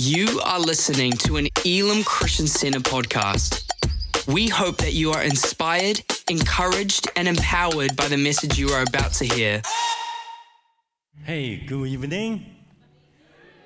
You are listening to an Elim Christian Center podcast. We hope that you are inspired, encouraged, and empowered by the message you are about to hear. Hey, good evening.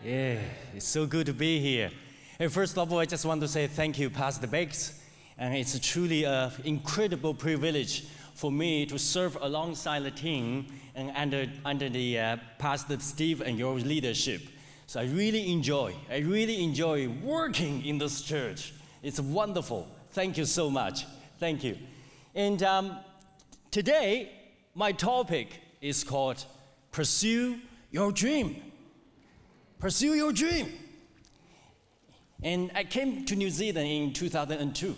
Yeah, it's so good to be here. Hey, first of all, I just want to say thank you, Pastor Bakes. And it's truly an incredible privilege for me to serve alongside the team and under, under the uh, Pastor Steve and your leadership. So I really enjoy, I really enjoy working in this church. It's wonderful. Thank you so much. Thank you. And um, today, my topic is called Pursue Your Dream. Pursue Your Dream. And I came to New Zealand in 2002,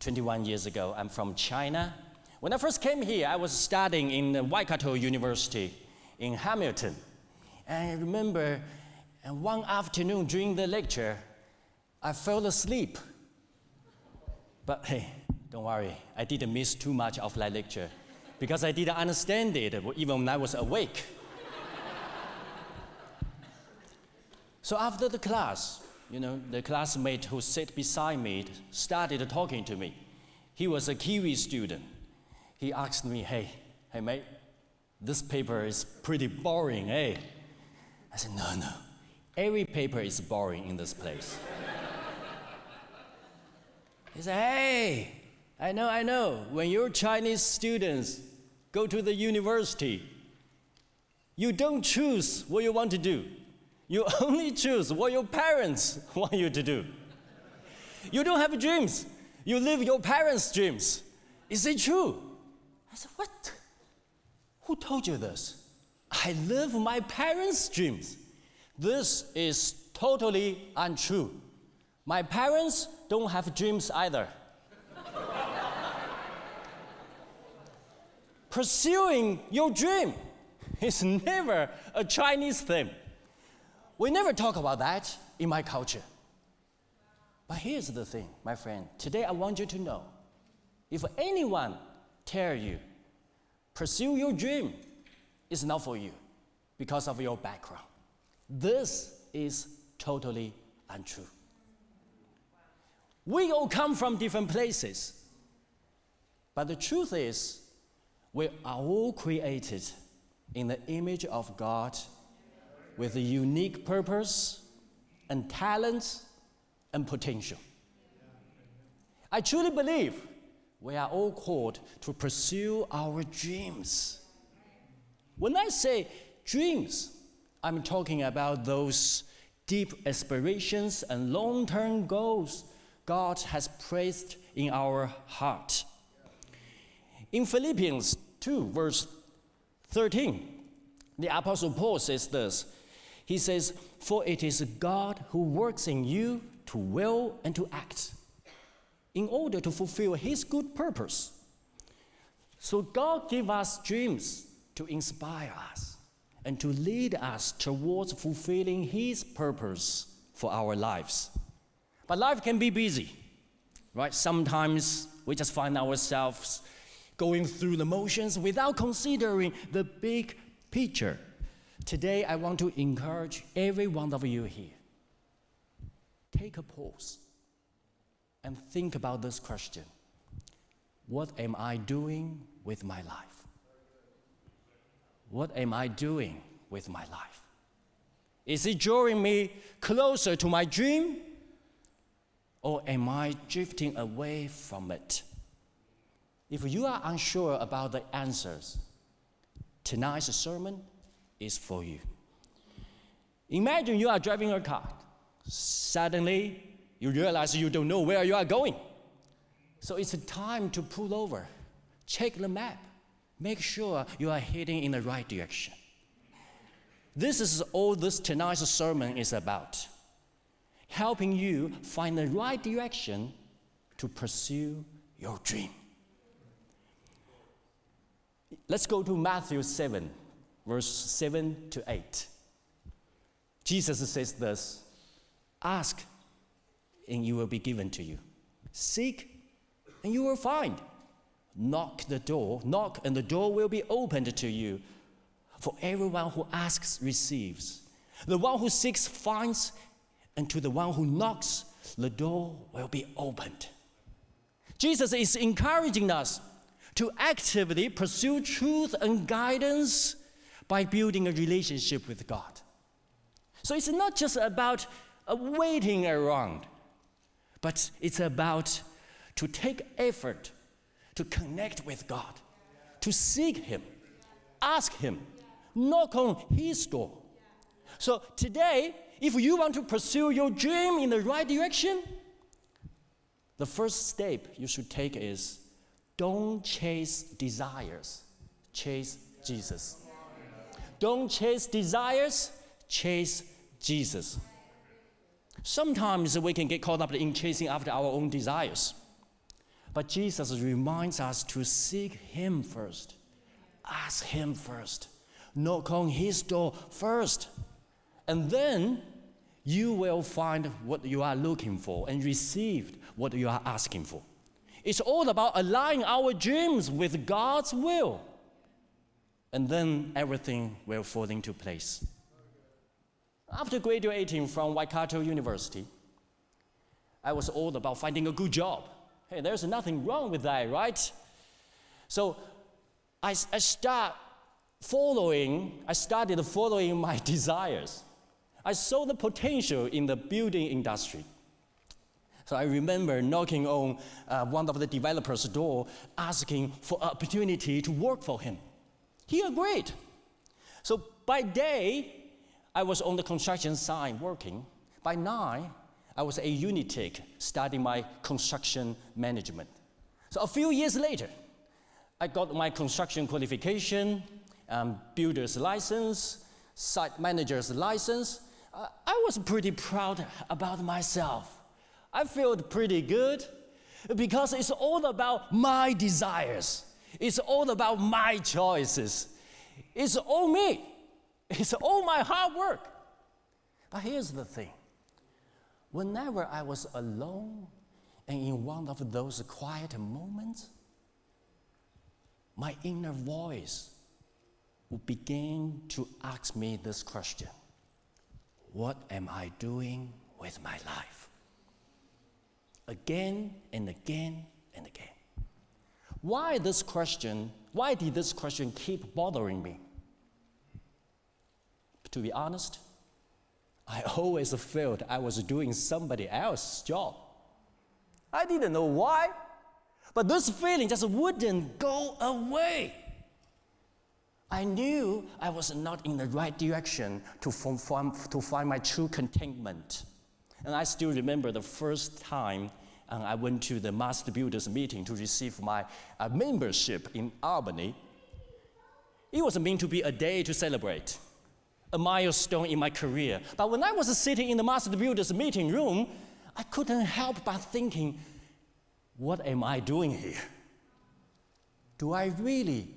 21 years ago. I'm from China. When I first came here, I was studying in Waikato University in Hamilton. And I remember and one afternoon during the lecture, I fell asleep. But hey, don't worry, I didn't miss too much of that lecture because I didn't understand it even when I was awake. so after the class, you know, the classmate who sat beside me started talking to me. He was a Kiwi student. He asked me, hey, hey mate, this paper is pretty boring, eh? I said, no, no, Every paper is boring in this place. he said, Hey, I know, I know. When your Chinese students go to the university, you don't choose what you want to do. You only choose what your parents want you to do. You don't have dreams. You live your parents' dreams. Is it true? I said, What? Who told you this? I live my parents' dreams. This is totally untrue. My parents don't have dreams either. Pursuing your dream is never a Chinese thing. We never talk about that in my culture. But here's the thing, my friend. Today I want you to know if anyone tell you, pursue your dream, it's not for you because of your background. This is totally untrue. We all come from different places. But the truth is, we are all created in the image of God with a unique purpose and talent and potential. I truly believe we are all called to pursue our dreams. When I say dreams, I'm talking about those deep aspirations and long term goals God has placed in our heart. In Philippians 2, verse 13, the Apostle Paul says this He says, For it is God who works in you to will and to act in order to fulfill His good purpose. So God gave us dreams to inspire us and to lead us towards fulfilling His purpose for our lives. But life can be busy, right? Sometimes we just find ourselves going through the motions without considering the big picture. Today, I want to encourage every one of you here. Take a pause and think about this question What am I doing with my life? What am I doing with my life? Is it drawing me closer to my dream? Or am I drifting away from it? If you are unsure about the answers, tonight's sermon is for you. Imagine you are driving a car. Suddenly, you realize you don't know where you are going. So it's time to pull over, check the map, Make sure you are heading in the right direction. This is all this tonight's sermon is about helping you find the right direction to pursue your dream. Let's go to Matthew 7, verse 7 to 8. Jesus says this Ask, and you will be given to you. Seek, and you will find. Knock the door, knock, and the door will be opened to you. For everyone who asks receives. The one who seeks finds, and to the one who knocks, the door will be opened. Jesus is encouraging us to actively pursue truth and guidance by building a relationship with God. So it's not just about uh, waiting around, but it's about to take effort to connect with God, to seek Him, ask Him, knock on His door. So today, if you want to pursue your dream in the right direction, the first step you should take is don't chase desires, chase Jesus. Don't chase desires, chase Jesus. Sometimes we can get caught up in chasing after our own desires. But Jesus reminds us to seek Him first, ask Him first, knock on His door first, and then you will find what you are looking for and receive what you are asking for. It's all about aligning our dreams with God's will. And then everything will fall into place. After graduating from Waikato University, I was all about finding a good job. Hey, there's nothing wrong with that, right? So I, I start following, I started following my desires. I saw the potential in the building industry. So I remember knocking on uh, one of the developer's door, asking for opportunity to work for him. He agreed. So by day, I was on the construction site working. By night, I was a unit studying my construction management. So a few years later, I got my construction qualification, um, builder's license, site manager's license. Uh, I was pretty proud about myself. I felt pretty good because it's all about my desires. It's all about my choices. It's all me. It's all my hard work. But here's the thing whenever I was alone and in one of those quiet moments, my inner voice would begin to ask me this question What am I doing with my life? Again and again and again. Why this question? Why did this question keep bothering me? To be honest, I always felt I was doing somebody else's job. I didn't know why, but this feeling just wouldn't go away. I knew I was not in the right direction to, form, to find my true contentment. And I still remember the first time uh, I went to the Master Builders meeting to receive my uh, membership in Albany. It was meant to be a day to celebrate a milestone in my career. But when I was sitting in the Master Builders meeting room, I couldn't help but thinking, what am I doing here? Do I really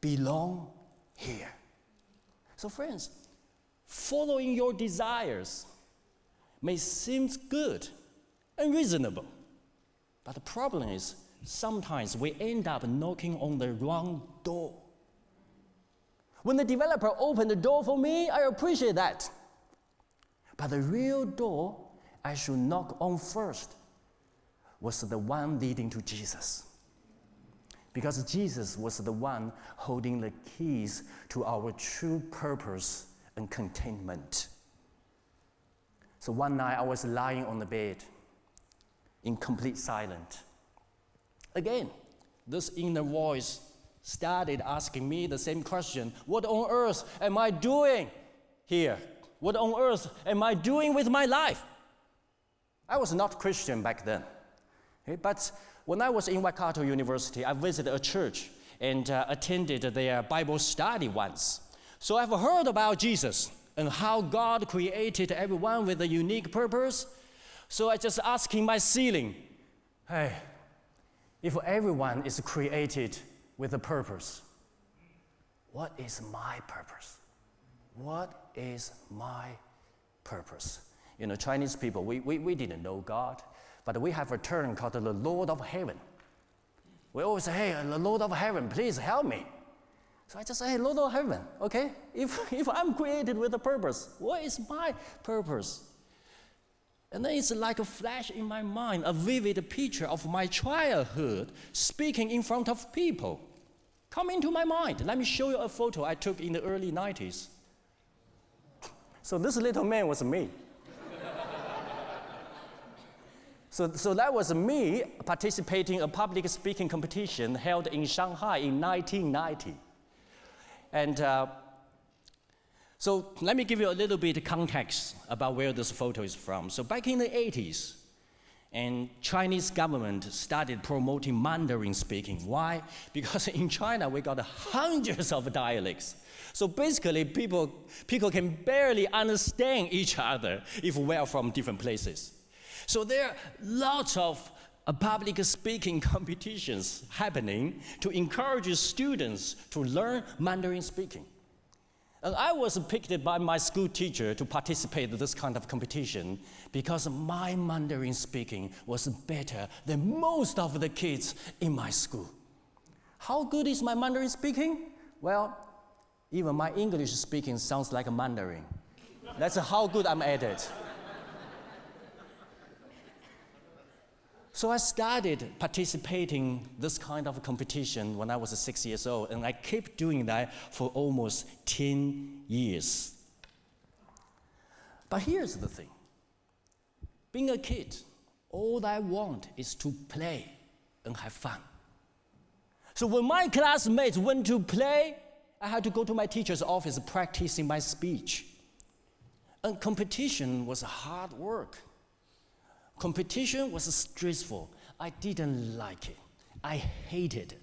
belong here? So, friends, following your desires may seem good and reasonable, but the problem is sometimes we end up knocking on the wrong door. When the developer opened the door for me, I appreciate that. But the real door I should knock on first was the one leading to Jesus. Because Jesus was the one holding the keys to our true purpose and contentment. So one night I was lying on the bed in complete silence. Again, this inner voice started asking me the same question What on earth am I doing here? What on earth am I doing with my life? I was not Christian back then. Okay? But when I was in Waikato University, I visited a church and uh, attended their Bible study once. So I've heard about Jesus and how God created everyone with a unique purpose. So I just asking my ceiling, hey, if everyone is created with a purpose. What is my purpose? What is my purpose? You know, Chinese people, we, we, we didn't know God, but we have a term called the Lord of Heaven. We always say, hey, the Lord of Heaven, please help me. So I just say, hey, Lord of Heaven, okay? If, if I'm created with a purpose, what is my purpose? And then it's like a flash in my mind, a vivid picture of my childhood speaking in front of people. Come into my mind. Let me show you a photo I took in the early 90s. So this little man was me. so, so that was me participating in a public speaking competition held in Shanghai in 1990. And uh, so let me give you a little bit of context about where this photo is from. So back in the 80s, and Chinese government started promoting Mandarin speaking. Why? Because in China we got hundreds of dialects. So basically, people, people can barely understand each other if we are from different places. So there are lots of uh, public speaking competitions happening to encourage students to learn Mandarin speaking. And I was picked by my school teacher to participate in this kind of competition because my Mandarin speaking was better than most of the kids in my school. How good is my Mandarin speaking? Well, even my English speaking sounds like a Mandarin. That's how good I'm at it. So I started participating this kind of competition when I was six years old, and I kept doing that for almost 10 years. But here's the thing. Being a kid, all I want is to play and have fun. So when my classmates went to play, I had to go to my teacher's office practicing my speech. And competition was hard work. Competition was stressful. I didn't like it. I hated it.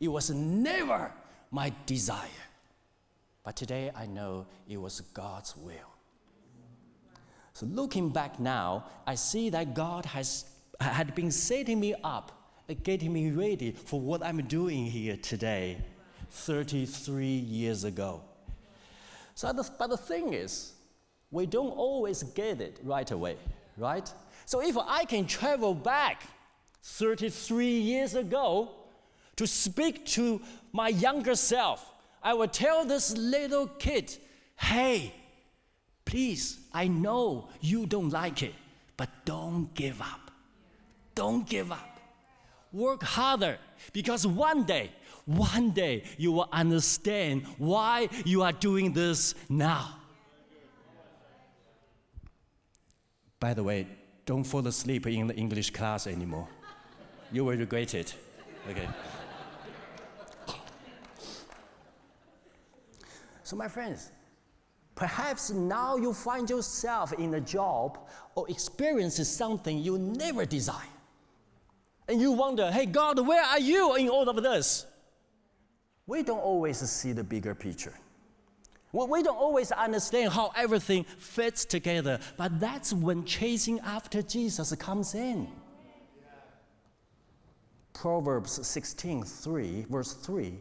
It was never my desire. But today I know it was God's will. So looking back now, I see that God has had been setting me up, getting me ready for what I'm doing here today, 33 years ago. So, but the thing is, we don't always get it right away, right? So if I can travel back 33 years ago to speak to my younger self, I will tell this little kid, hey, please, I know you don't like it, but don't give up. Don't give up. Work harder because one day, one day you will understand why you are doing this now. By the way, don't fall asleep in the English class anymore. you will regret it. Okay. So, my friends, perhaps now you find yourself in a job or experiences something you never desire. And you wonder, hey, God, where are you in all of this? We don't always see the bigger picture. We don't always understand how everything fits together, but that's when chasing after Jesus comes in. Proverbs 16, 3, verse 3,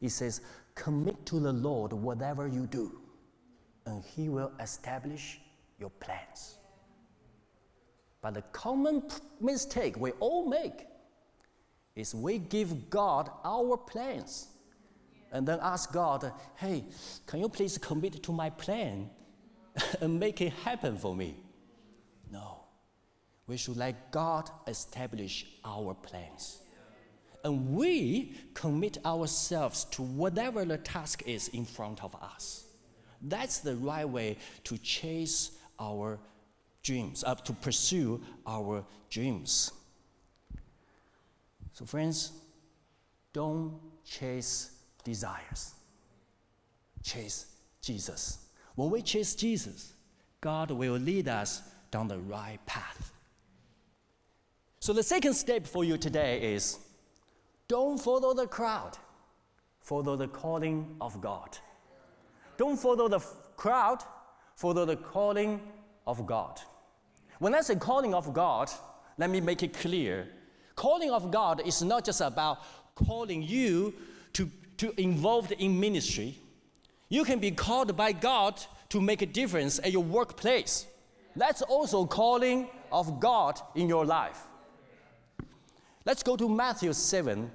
it says, Commit to the Lord whatever you do, and he will establish your plans. But the common mistake we all make is we give God our plans and then ask God, hey, can you please commit to my plan and make it happen for me? No. We should let God establish our plans. And we commit ourselves to whatever the task is in front of us. That's the right way to chase our dreams, uh, to pursue our dreams. So, friends, don't chase desires. Chase Jesus. When we chase Jesus, God will lead us down the right path. So, the second step for you today is don't follow the crowd, follow the calling of God. Don't follow the crowd, follow the calling of God. When I say calling of God, let me make it clear. Calling of God is not just about calling you to to involved in ministry. You can be called by God to make a difference at your workplace. That's also calling of God in your life. Let's go to Matthew 7,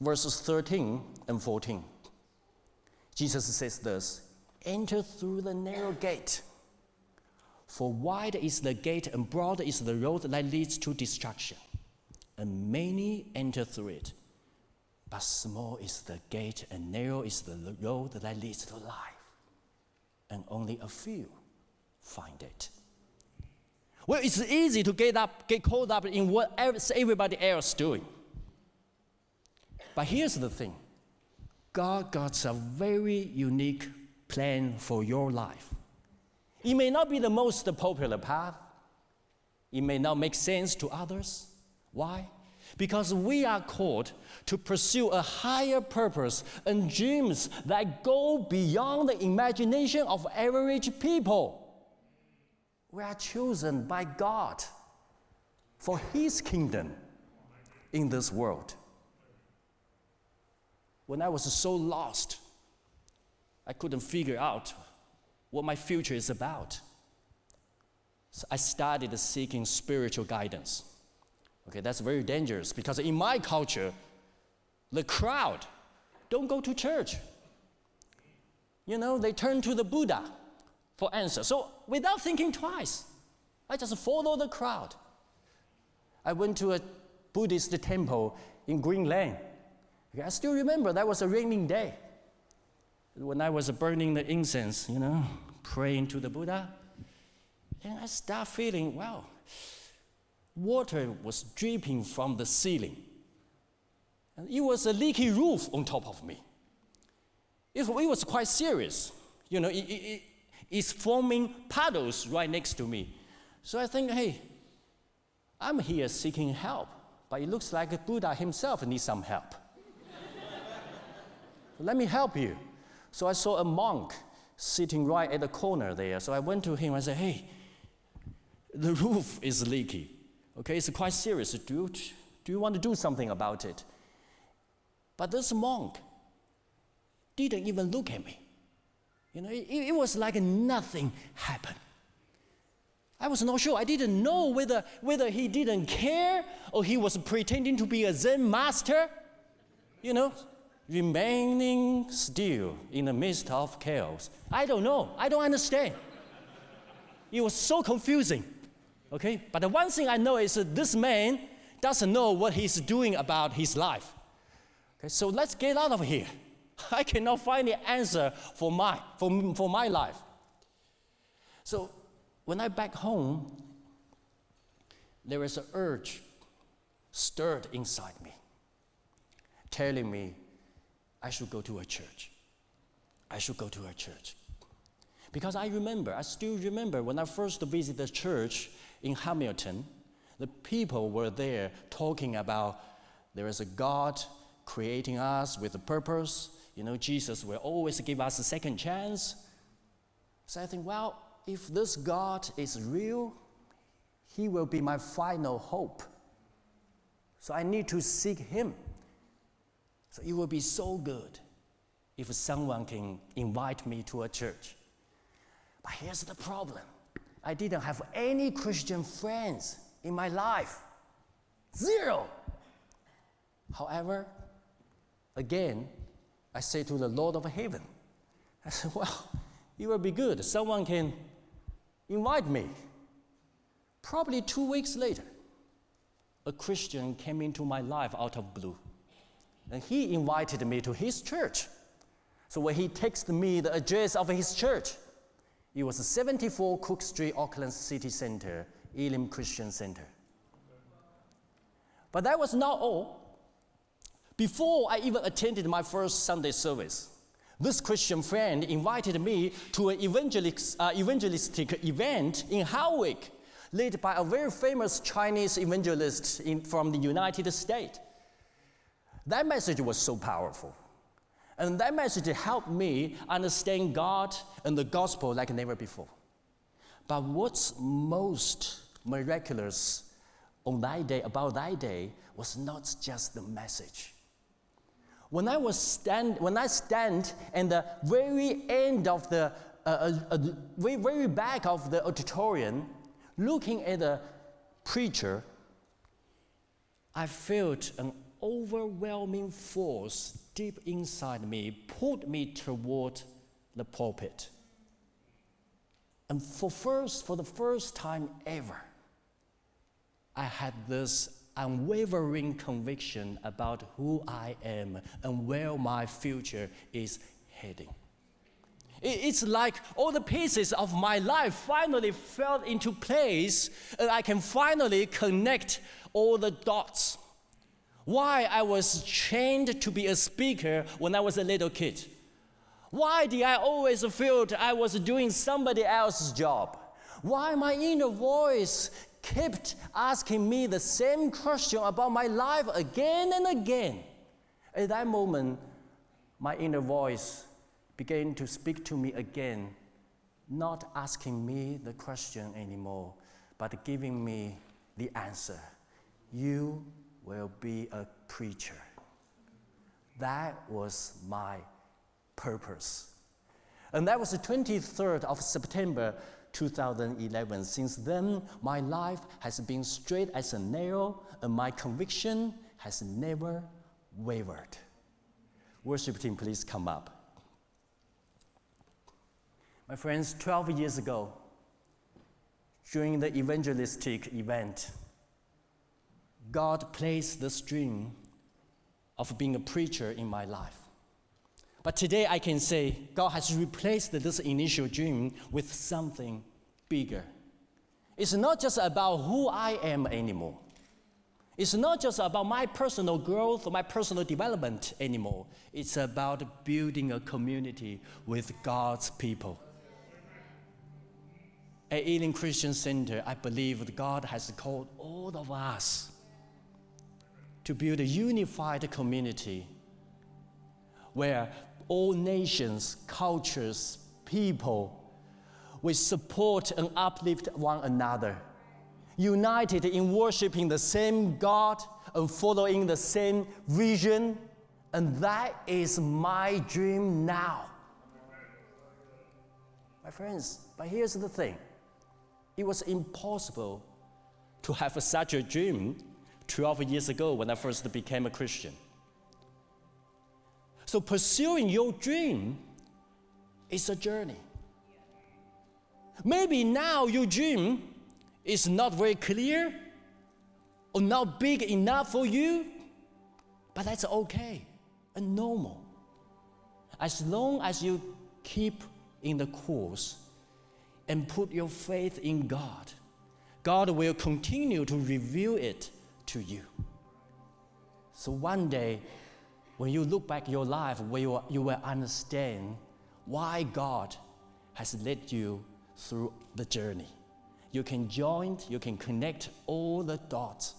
verses 13 and 14. Jesus says this Enter through the narrow gate, For wide is the gate and broad is the road that leads to destruction, and many enter through it. But small is the gate and narrow is the road that leads to life, and only a few find it. Well, it's easy to get up, get caught up in what everybody else is doing. But here's the thing God got a very unique plan for your life. It may not be the most popular path, it may not make sense to others. Why? Because we are called to pursue a higher purpose and dreams that go beyond the imagination of average people. We are chosen by God for His kingdom in this world. When I was so lost, I couldn't figure out what my future is about. So I started seeking spiritual guidance. Okay, that's very dangerous because in my culture, the crowd don't go to church. You know, they turn to the Buddha for answer. So without thinking twice, I just follow the crowd. I went to a Buddhist temple in Green Lane. Okay, I still remember that was a raining day. When I was burning the incense, you know, praying to the Buddha, and I start feeling, wow, water was dripping from the ceiling. And it was a leaky roof on top of me. It, it was quite serious. You know, it, it, it's forming puddles right next to me. So I think, hey, I'm here seeking help, but it looks like Buddha himself needs some help. Let me help you. So I saw a monk sitting right at the corner there. So I went to him and said, hey, the roof is leaky. Okay, it's quite serious. Do, you, do you want to do something about it? But this monk didn't even look at me. You know, it, it was like nothing happened. I was not sure. I didn't know whether, whether he didn't care or he was pretending to be a Zen master. You know, remaining still in the midst of chaos. I don't know. I don't understand. It was so confusing. Okay? But the one thing I know is that this man doesn't know what he's doing about his life. Okay, so let's get out of here. I cannot find the answer for my, for, for my life. So when I back home, there is an urge stirred inside me, telling me I should go to a church. I should go to a church. Because I remember, I still remember when I first visited the church in Hamilton, the people were there talking about there is a God creating us with a purpose. You know, Jesus will always give us a second chance. So I think, well, if this God is real, He will be my final hope. So I need to seek Him. So it will be so good if someone can invite me to a church. But here's the problem I didn't have any Christian friends in my life. Zero. However, again, I say to the Lord of heaven, I said, well, it will be good. Someone can invite me. Probably two weeks later, a Christian came into my life out of blue. And he invited me to his church. So when he texted me the address of his church, it was 74 Cook Street, Auckland City Center, Elim Christian Center. But that was not all. Before I even attended my first Sunday service, this Christian friend invited me to an uh, evangelistic event in Howick, led by a very famous Chinese evangelist in, from the United States. That message was so powerful. And that message helped me understand God and the gospel like never before. But what's most miraculous on that day, about that day, was not just the message. When I was stand, when I stand at the very end of the, uh, uh, uh, very back of the auditorium, looking at the preacher, I felt an overwhelming force deep inside me pulled me toward the pulpit. And for first, for the first time ever, I had this unwavering conviction about who I am and where my future is heading. It's like all the pieces of my life finally fell into place, and I can finally connect all the dots. Why I was trained to be a speaker when I was a little kid. Why did I always feel I was doing somebody else's job? Why my inner voice kept asking me the same question about my life again and again? At that moment, my inner voice began to speak to me again, not asking me the question anymore, but giving me the answer. You will be a preacher. That was my purpose. And that was the 23rd of September 2011. Since then, my life has been straight as a nail, and my conviction has never wavered. Worship team, please come up. My friends, 12 years ago, during the evangelistic event, God placed the dream of being a preacher in my life. But today I can say God has replaced this initial dream with something bigger. It's not just about who I am anymore. It's not just about my personal growth or my personal development anymore. It's about building a community with God's people. At Elim Christian Center, I believe that God has called all of us to build a unified community where all nations, cultures, people we support and uplift one another, united in worshiping the same God and following the same vision. And that is my dream now. My friends, but here's the thing it was impossible to have such a dream 12 years ago when I first became a Christian. So, pursuing your dream is a journey. Maybe now your dream is not very clear or not big enough for you, but that's okay and normal. As long as you keep in the course and put your faith in God, God will continue to reveal it to you. So one day, when you look back your life, you, you will understand why God has led you through the journey. You can join, you can connect all the dots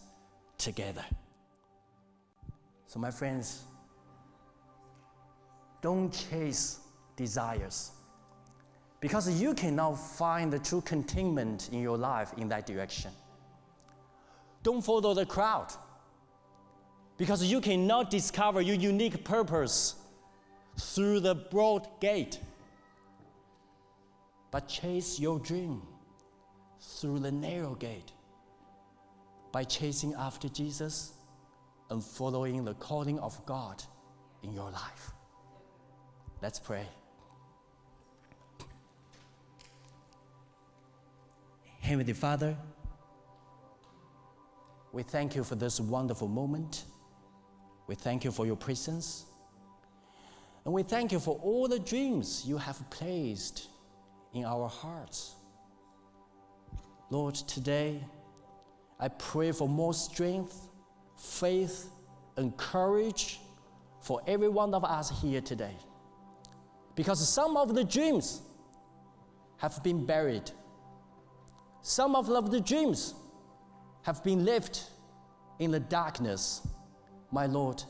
together. So, my friends, don't chase desires because you cannot find the true contentment in your life in that direction. Don't follow the crowd because you cannot discover your unique purpose through the broad gate. But chase your dream through the narrow gate by chasing after Jesus and following the calling of God in your life. Let's pray. Heavenly Father, we thank you for this wonderful moment. We thank you for your presence. And we thank you for all the dreams you have placed in our hearts. Lord, today I pray for more strength, faith, and courage for every one of us here today. Because some of the dreams have been buried, some of the dreams have been left in the darkness my Lord,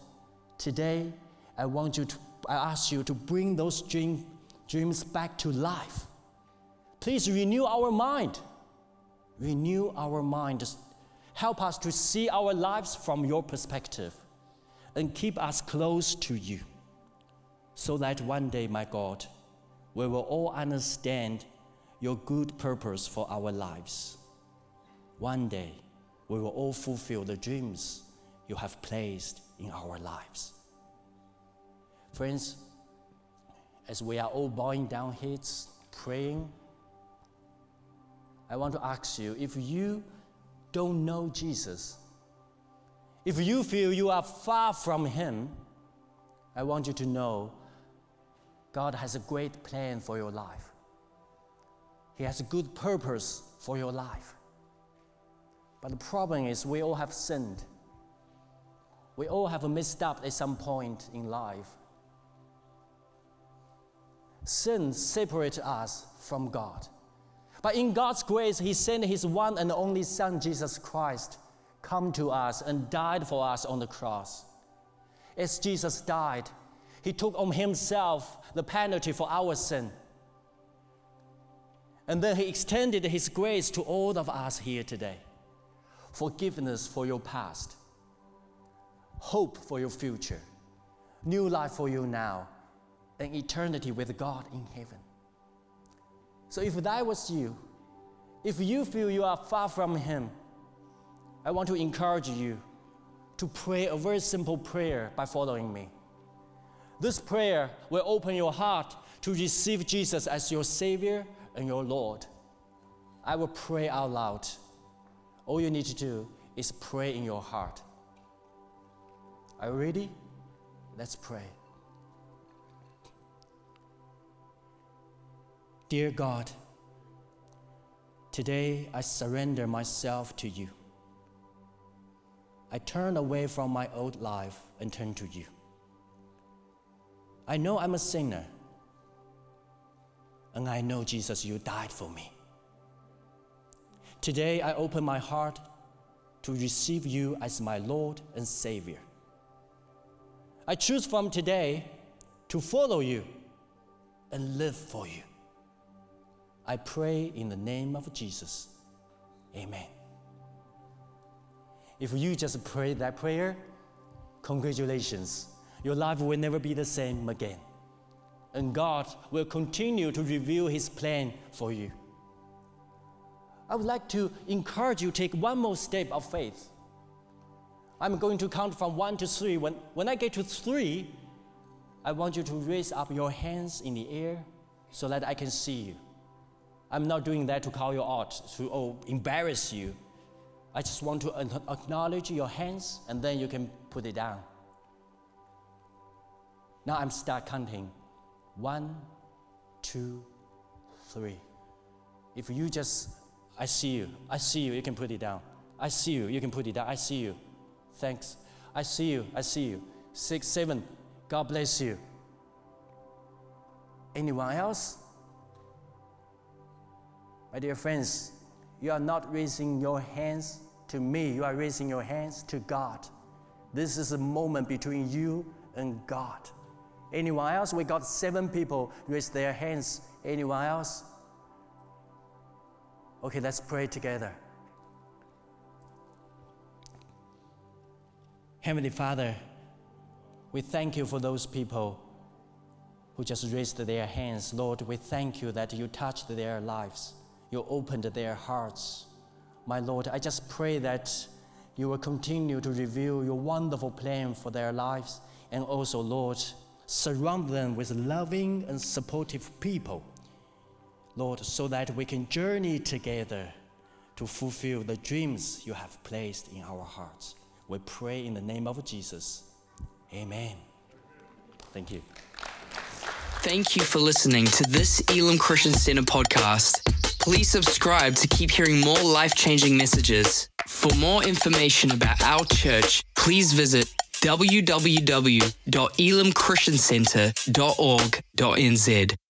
today I want you to, I ask you to bring those dream, dreams back to life. Please renew our mind. Renew our mind. Help us to see our lives from your perspective and keep us close to you so that one day, my God, we will all understand your good purpose for our lives. One day, we will all fulfill the dreams you have placed in our lives. Friends, as we are all bowing down heads, praying, I want to ask you if you don't know Jesus, if you feel you are far from Him, I want you to know God has a great plan for your life. He has a good purpose for your life. But the problem is, we all have sinned. We all have messed up at some point in life. Sin separates us from God. But in God's grace, He sent His one and only Son, Jesus Christ, come to us and died for us on the cross. As Jesus died, He took on Himself the penalty for our sin. And then He extended His grace to all of us here today forgiveness for your past, hope for your future, new life for you now, and eternity with God in heaven. So if that was you, if you feel you are far from Him, I want to encourage you to pray a very simple prayer by following me. This prayer will open your heart to receive Jesus as your Savior and your Lord. I will pray out loud. All you need to do is pray in your heart. Are you ready? Let's pray. Dear God, today I surrender myself to you. I turn away from my old life and turn to you. I know I'm a sinner, and I know, Jesus, you died for me. Today I open my heart to receive you as my Lord and Savior. I choose from today to follow you and live for you. I pray in the name of Jesus. Amen. If you just pray that prayer, congratulations. Your life will never be the same again. And God will continue to reveal His plan for you. I would like to encourage you to take one more step of faith. I'm going to count from one to three. When, when I get to three, I want you to raise up your hands in the air so that I can see you. I'm not doing that to call you out, to oh, embarrass you. I just want to acknowledge your hands and then you can put it down. Now I'm start counting. One, two, three. If you just, I see you, I see you, you can put it down. I see you, you can put it down. I see you. Thanks. I see you, I see you. Six, seven. God bless you. Anyone else? My dear friends, you are not raising your hands to me, you are raising your hands to God. This is a moment between you and God. Anyone else? We got seven people raise their hands. Anyone else? Okay, let's pray together. Heavenly Father, we thank you for those people who just raised their hands. Lord, we thank you that you touched their lives you opened their hearts. My Lord, I just pray that you will continue to reveal your wonderful plan for their lives and also, Lord, surround them with loving and supportive people. Lord, so that we can journey together to fulfill the dreams you have placed in our hearts. We pray in the name of Jesus. Amen. Thank you. Thank you for listening to this Elim Christian Center podcast. Please subscribe to keep hearing more life changing messages. For more information about our church, please visit www.elimchristiancenter.org.nz.